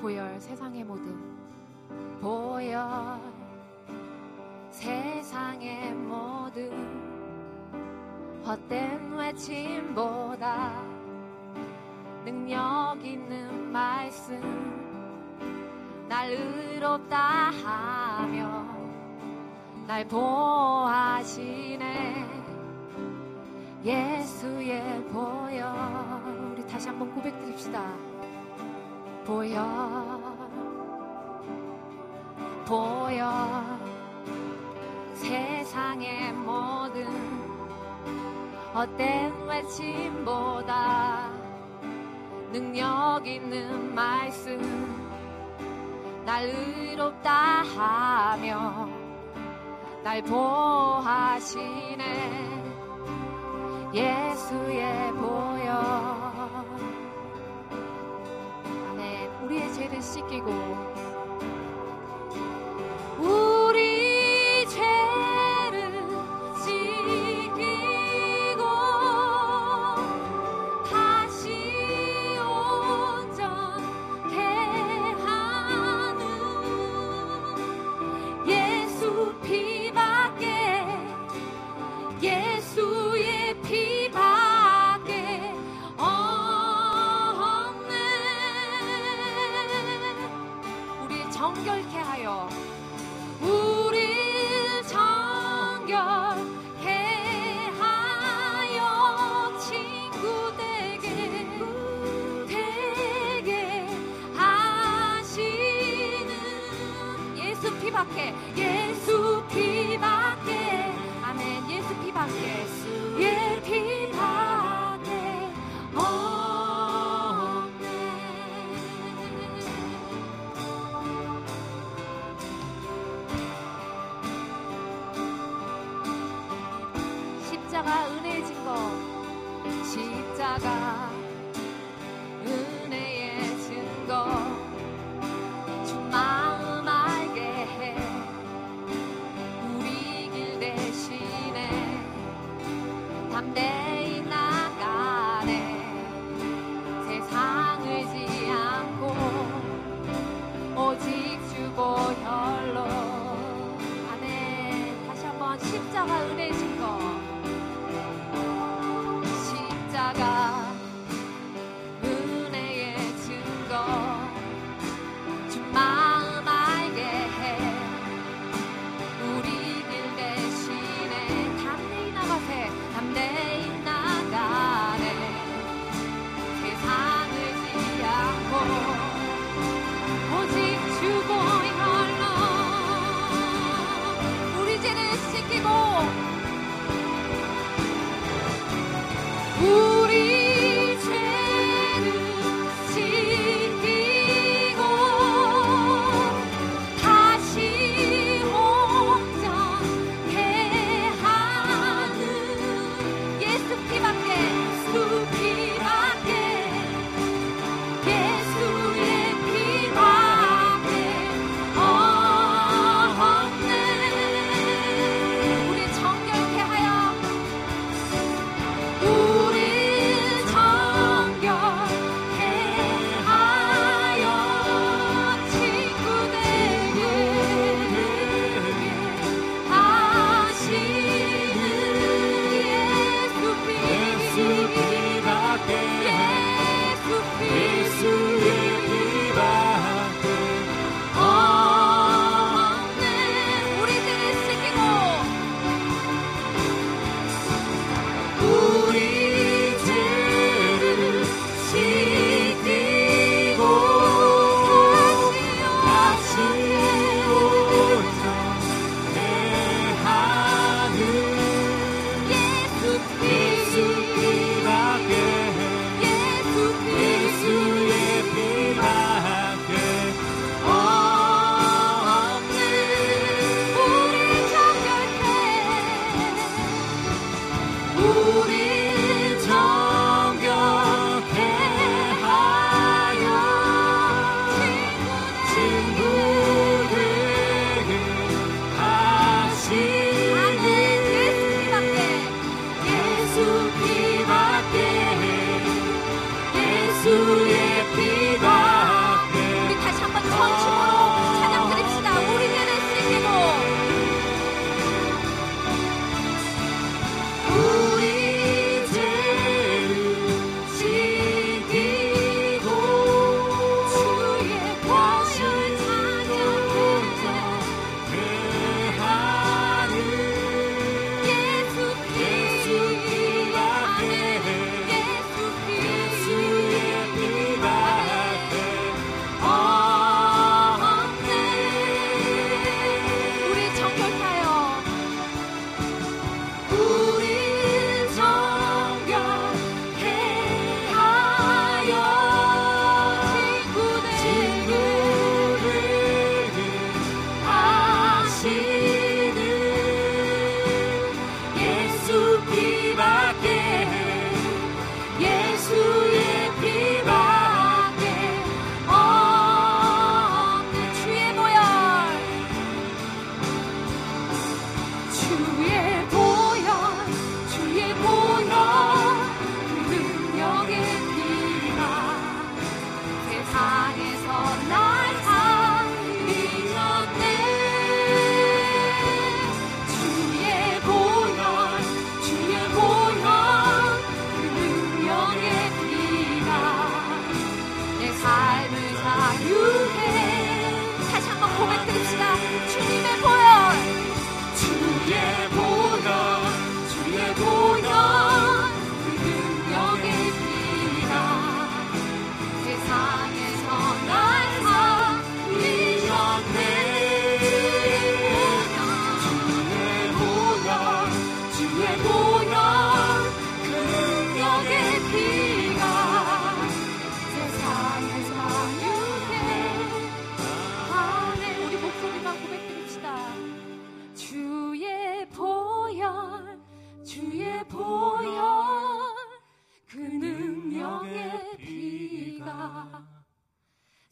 보혈 세상의 모든. 보혈 세상의 모든. 헛된 외침보다 능력 있는 말씀 날 의롭다 하며 날 보호하시네. 예수의 보혈. 우리 다시 한번 고백드립시다 보혈 보혈 세상의 모든 헛된 외침보다 능력 있는 말씀 날 의롭다 하며 날 보호하시네. 예수의 보혈 우리의 죄를 씻기고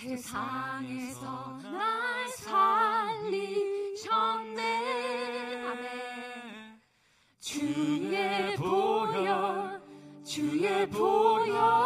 세상에서 날 살리셨네. 주의 보혈 주의 보혈.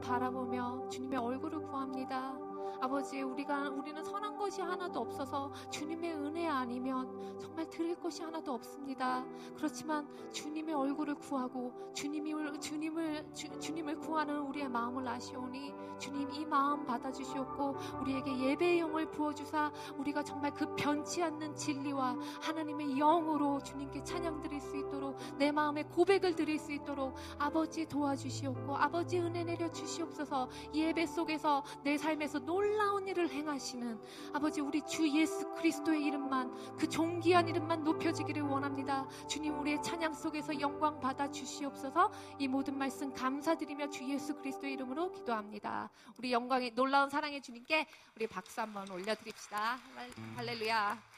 바라보며 주님의 얼굴을 구합니다. 아버지, 우리가 우리는 선한 것이 하나도 없어서 주님의 은혜 아니면 정말 드릴 것이 하나도 없습니다. 그렇지만 주님의 얼굴을 구하고 주님을 주님을 주, 주님을 구하는 우리의 마음을 아시오니 주님 이 마음 받아 주시옵고 우리에게 예배의 영을 부어 주사 우리가 정말 그 변치 않는 진리와 하나님의 영으로 주님께 찬양 드릴 수 있도록 내 마음의 고백을 드릴 수 있도록 아버지 도와주시옵고 아버지 은혜 내려 주시옵소서 예배 속에서 내 삶에서 놀 라운 일을 행하시는 아버지 우리 주 예수 그리스도의 이름만 그 존귀한 이름만 높여지기를 원합니다. 주님 우리의 찬양 속에서 영광 받아 주시옵소서 이 모든 말씀 감사드리며 주 예수 그리스도의 이름으로 기도합니다. 우리 영광의 놀라운 사랑의 주님께 우리 박수 한번 올려 드립시다. 할렐루야.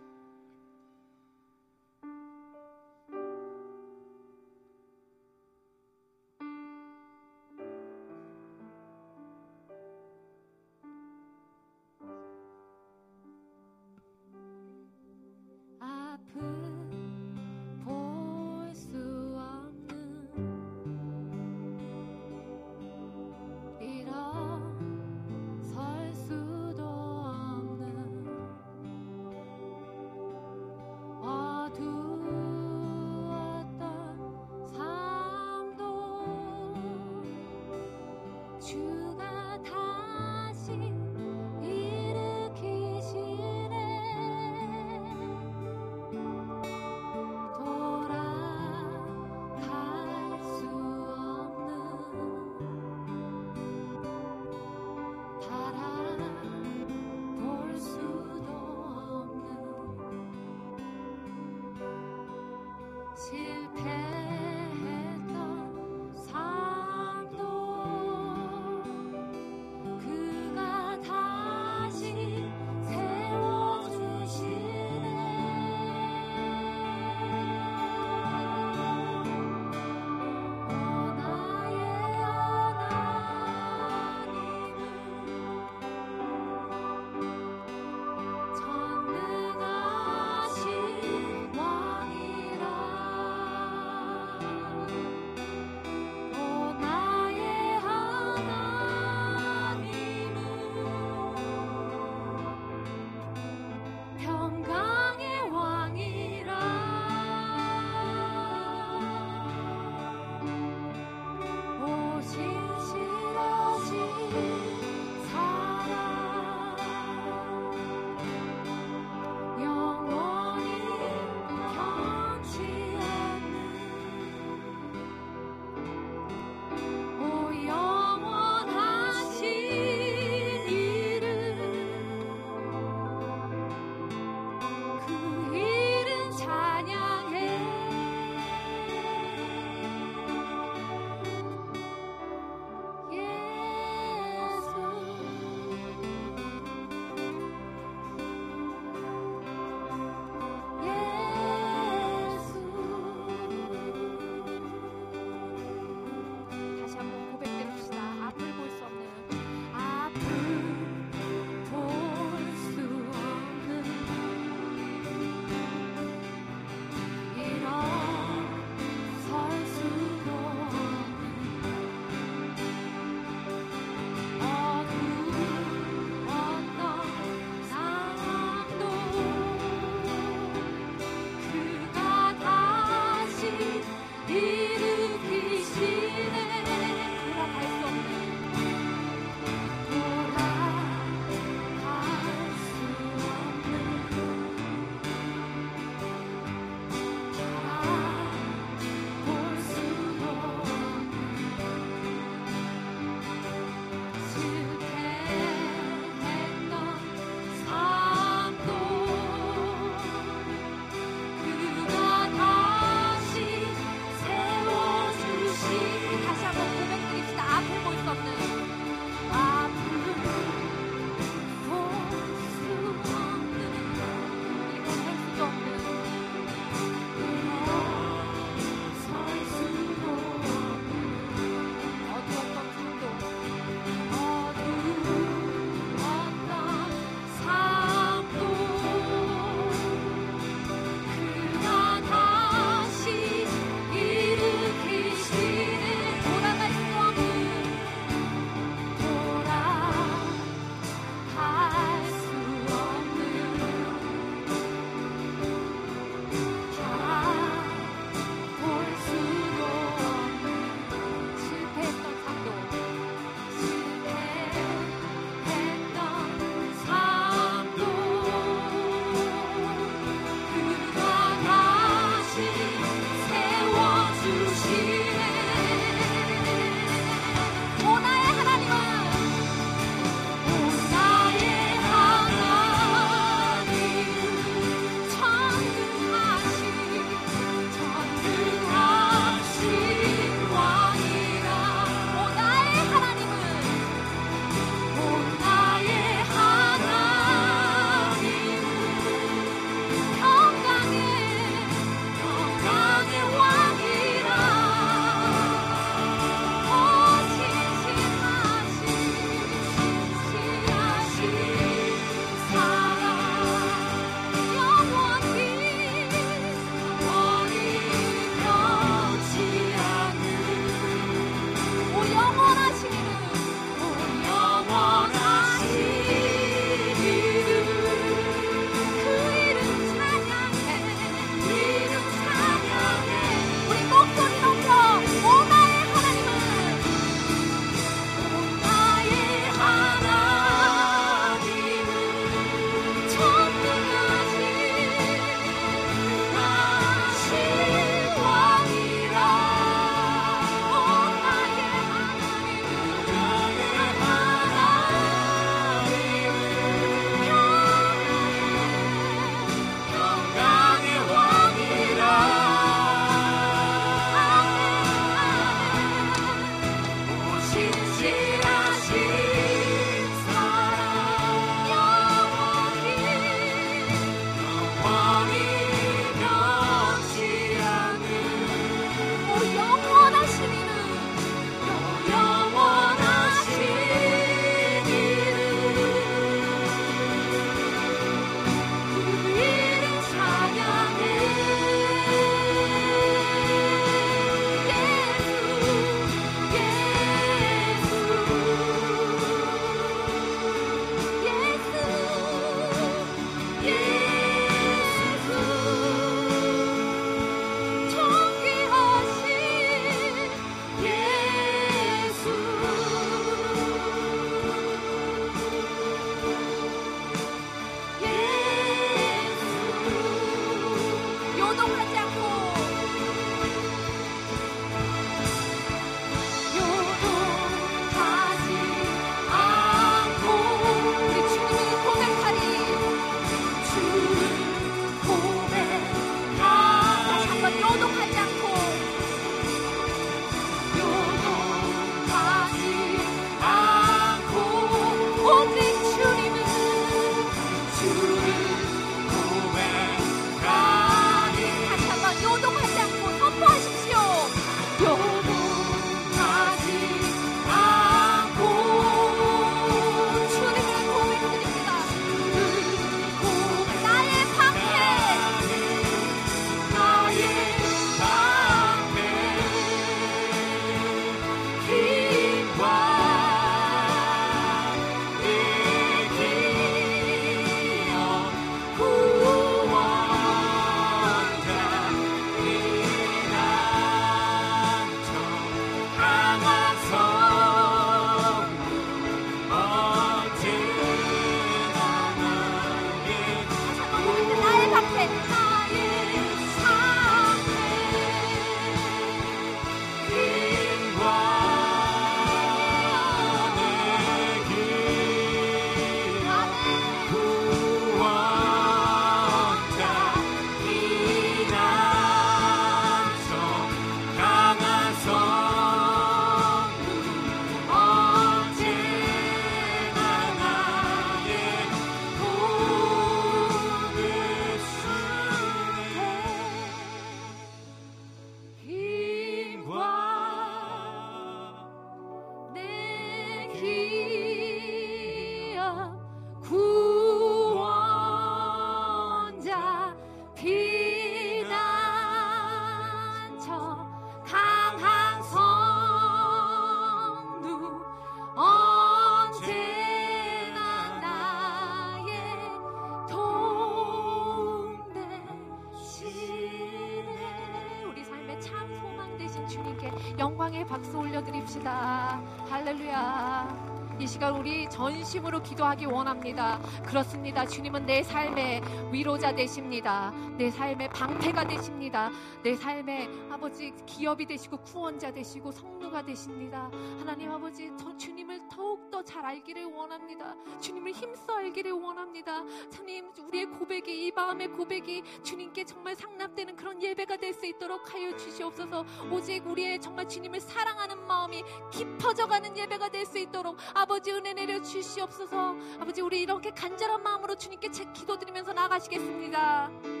할렐루야. 이 시간 우리 전심으로 기도하기 원합니다. 그렇습니다. 주님은 내 삶의 위로자 되십니다. 내 삶의 방패가 되십니다. 내 삶의 아버지 기업이 되시고 구원자 되시고 성루가 되십니다. 하나님 아버지 저 주님을 더욱더 잘 알기를 원합니다. 주님을 힘써 알기를 원합니다. 주님 우리의 고백이 이 마음의 고백이 주님께 정말 상납되는 그런 예배가 될 수 있도록 하여 주시옵소서. 오직 우리의 정말 주님을 사랑하는 마음이 깊어져가는 예배가 될 수 있도록 아버지 은혜 내려 주시옵소서. 아버지 우리 이렇게 간절한 마음으로 주님께 기도드리면서 나가시겠습니다.